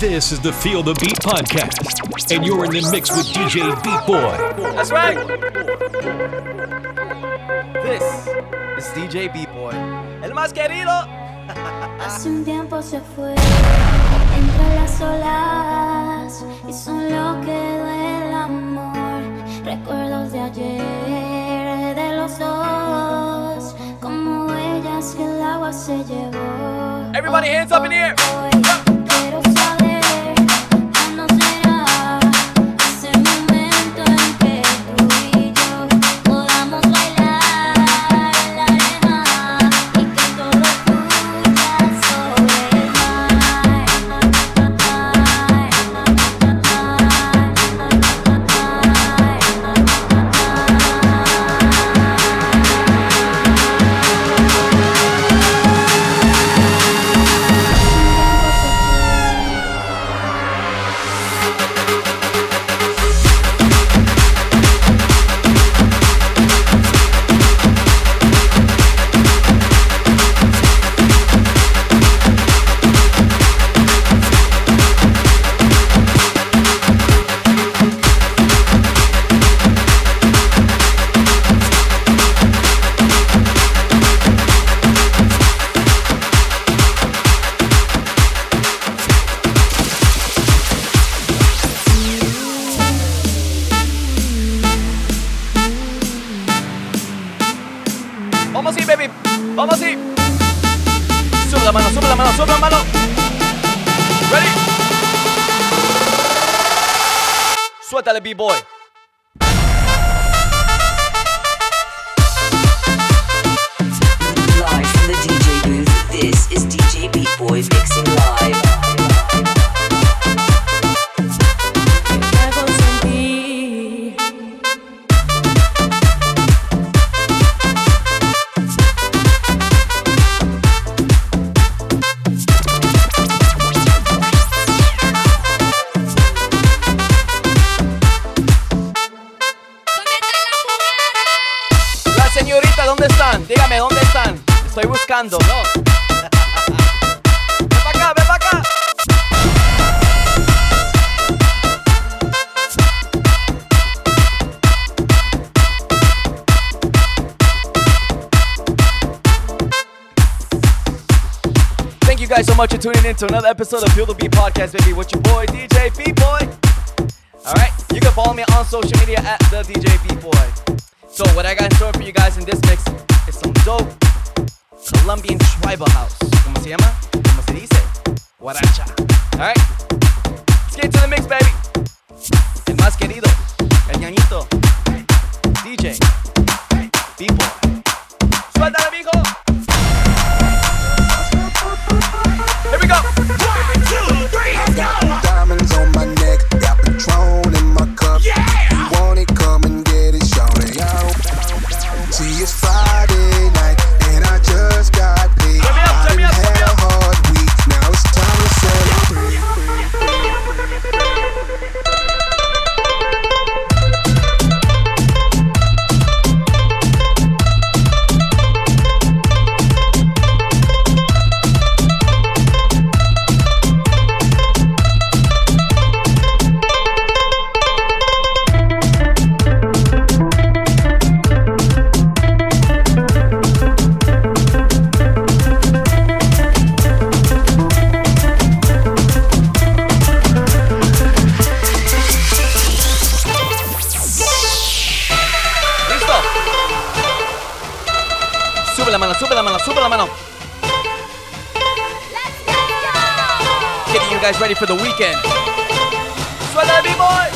This is the Feel the Beat podcast, and you're in the mix with DJ Beat Boy. That's right. This is DJ Beat Boy, el más querido. Hace un tiempo se fue entre las olas y solo quedó el amor. Recuerdos de ayer de los dos, como huellas que el agua se llevó. Everybody hands up in the air. Suéltale, guys so much for tuning in to another episode of Feel the Beat Podcast, baby. With your boy, DJ B Boy. All right, you can follow me on social media at the DJ B Boy. So what I got in store for you guys in this mix is some dope Colombian tribal house. ¿Cómo se llama? ¿Cómo se dice? Guaracha. All right, let's get to the mix, baby. El más querido, el ñañito, DJ Beat Boy. Suéltalo, sube la mano, sube la mano. Getting you guys ready for the weekend. Suéltale, B-Boy. Live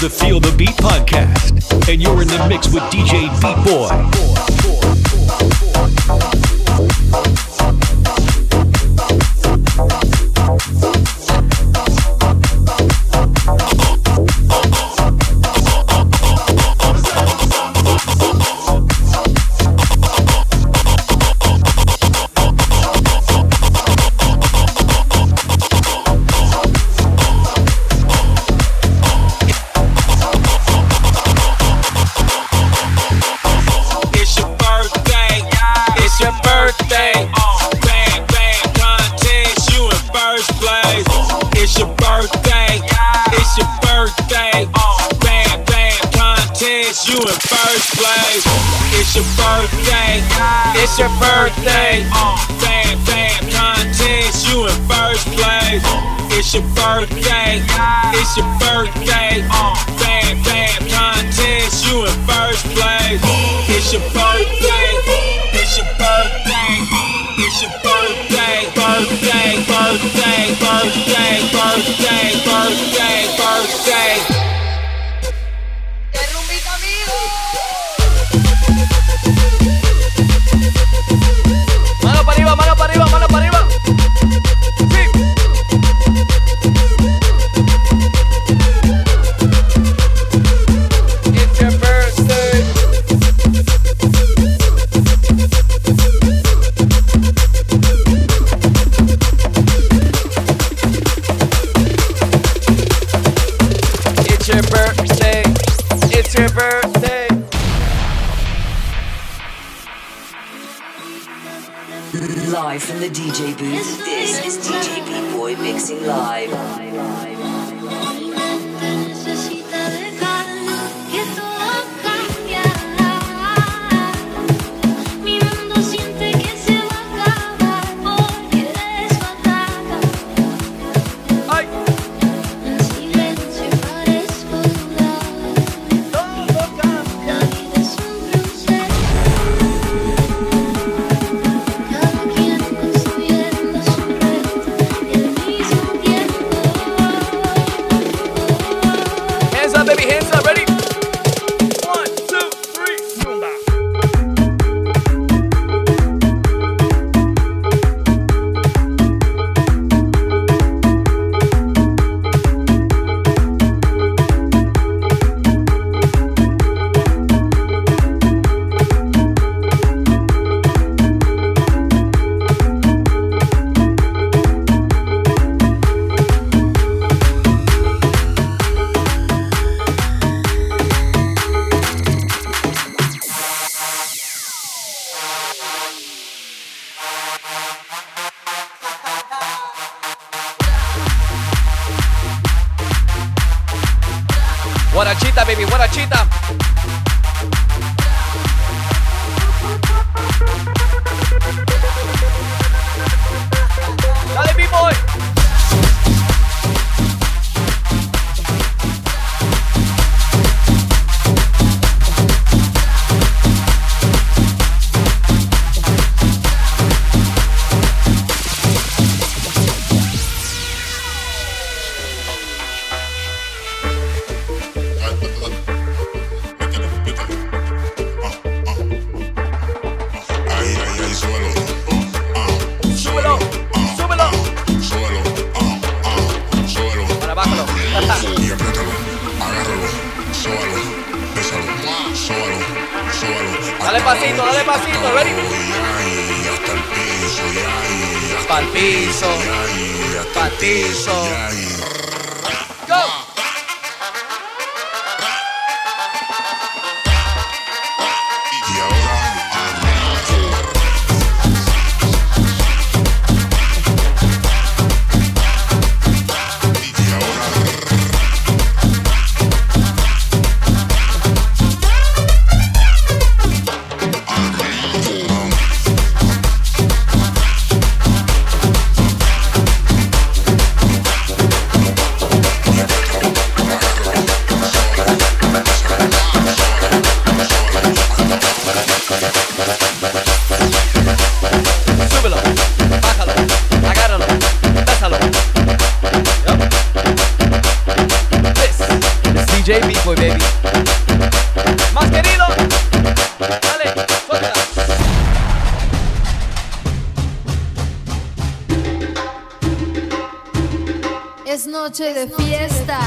the Feel the Beat podcast, and you're in the mix with DJ Beat Boy. You in first place. It's your birthday. It's your birthday. Uh, bang, bang, contest. You in first place. It's your birthday. It's your birthday. Uh, bang, bang, contest. You in first place. It's your birthday. It's your birthday. It's your. Birthday. Birthday. Birthday. só. DJ B-Boy, baby. Más querido. Dale, suéltala. Es noche de fiesta.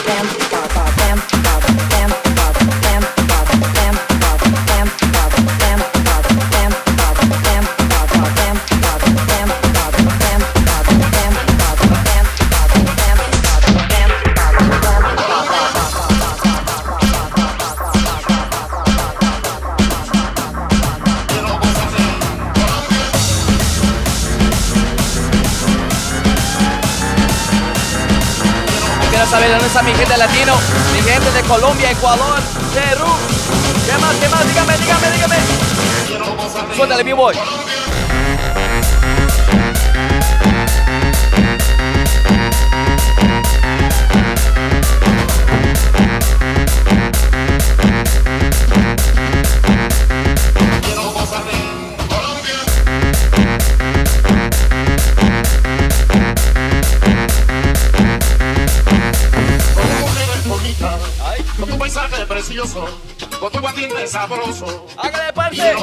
bam bam bam bam saber dónde está mi gente latino, mi gente de Colombia, Ecuador, Perú. ¿Qué más? ¿Qué más? Dígame, dígame, dígame. Suéltale, B-Boy. Con sabroso, con tu guatín sabroso. Hágale parte.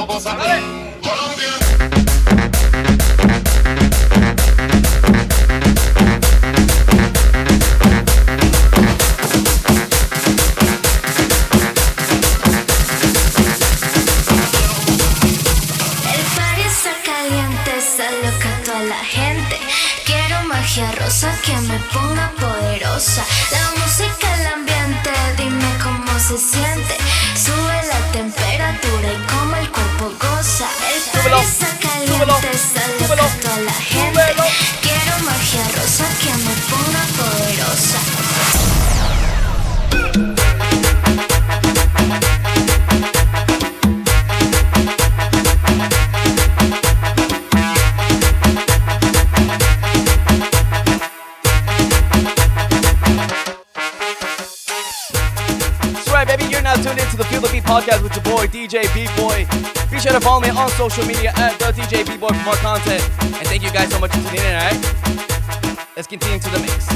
Podcast with your boy DJ B-Boy. Be sure to follow me on social media at the DJ B-Boy for more content. And thank you guys so much for tuning in, alright? Let's continue to the mix.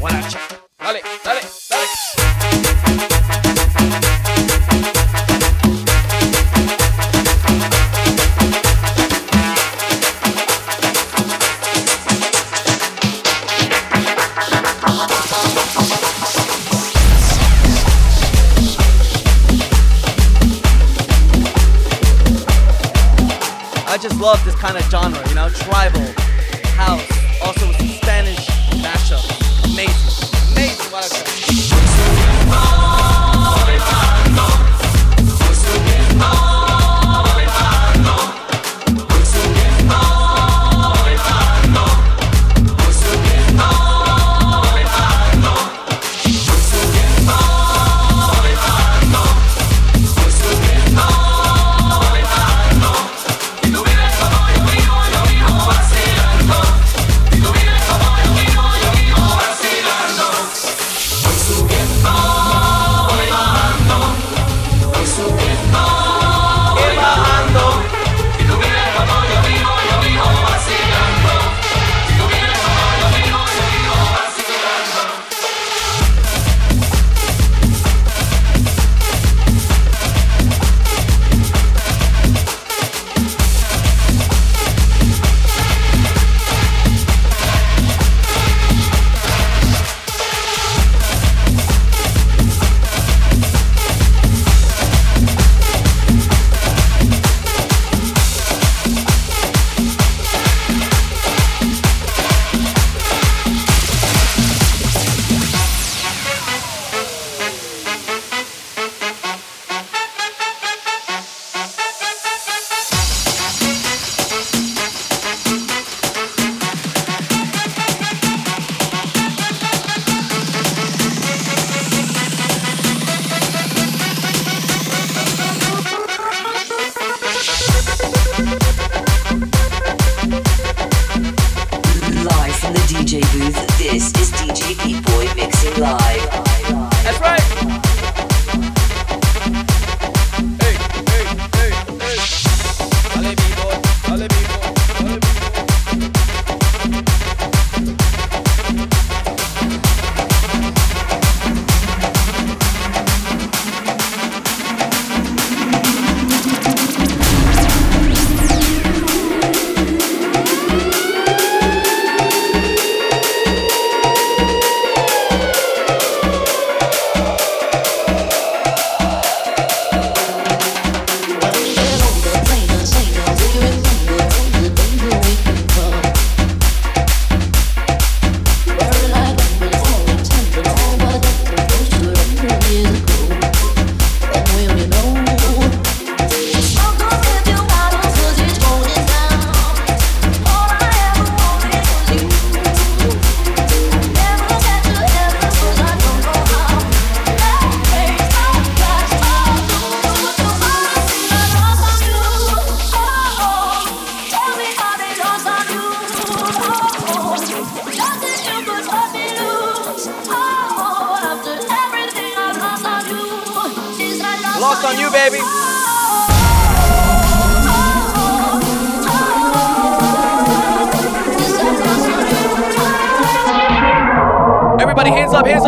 One out. Dale, dale, dale. Just love this kind of genre, you know, tribal, house,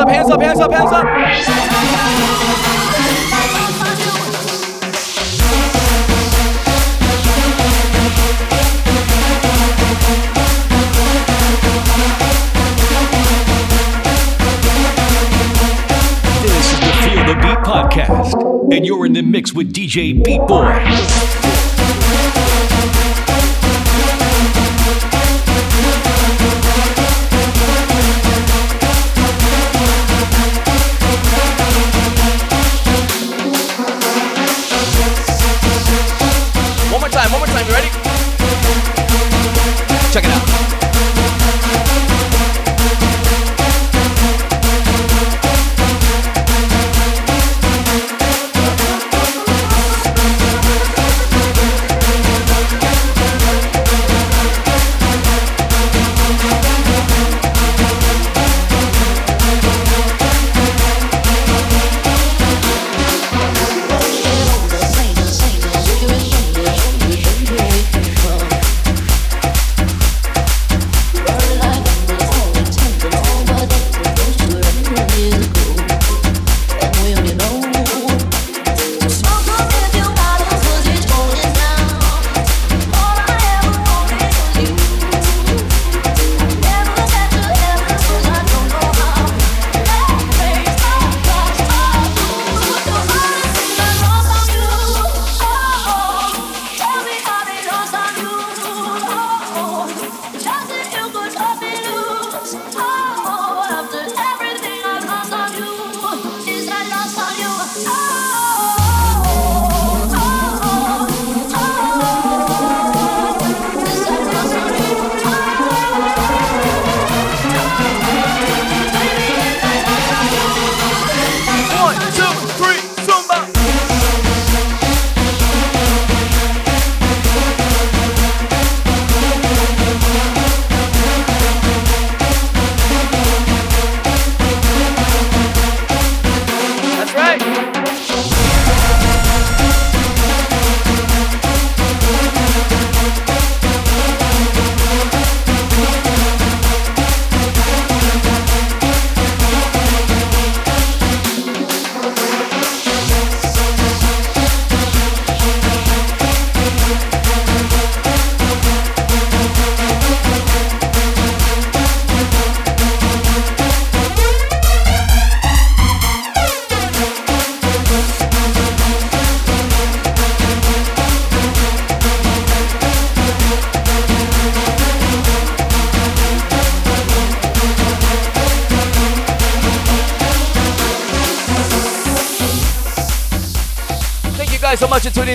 up, hands up, hands up, hands up. This is the Feel the Beat podcast, and you're in the mix with DJ Beat Boy.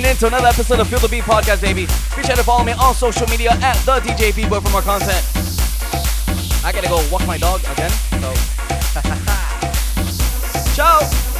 Tuning in to another episode of Feel the Beat Podcast, baby. Be sure to follow me on social media at the DJ B Boy for more content. I gotta go walk my dog again, so. Ciao!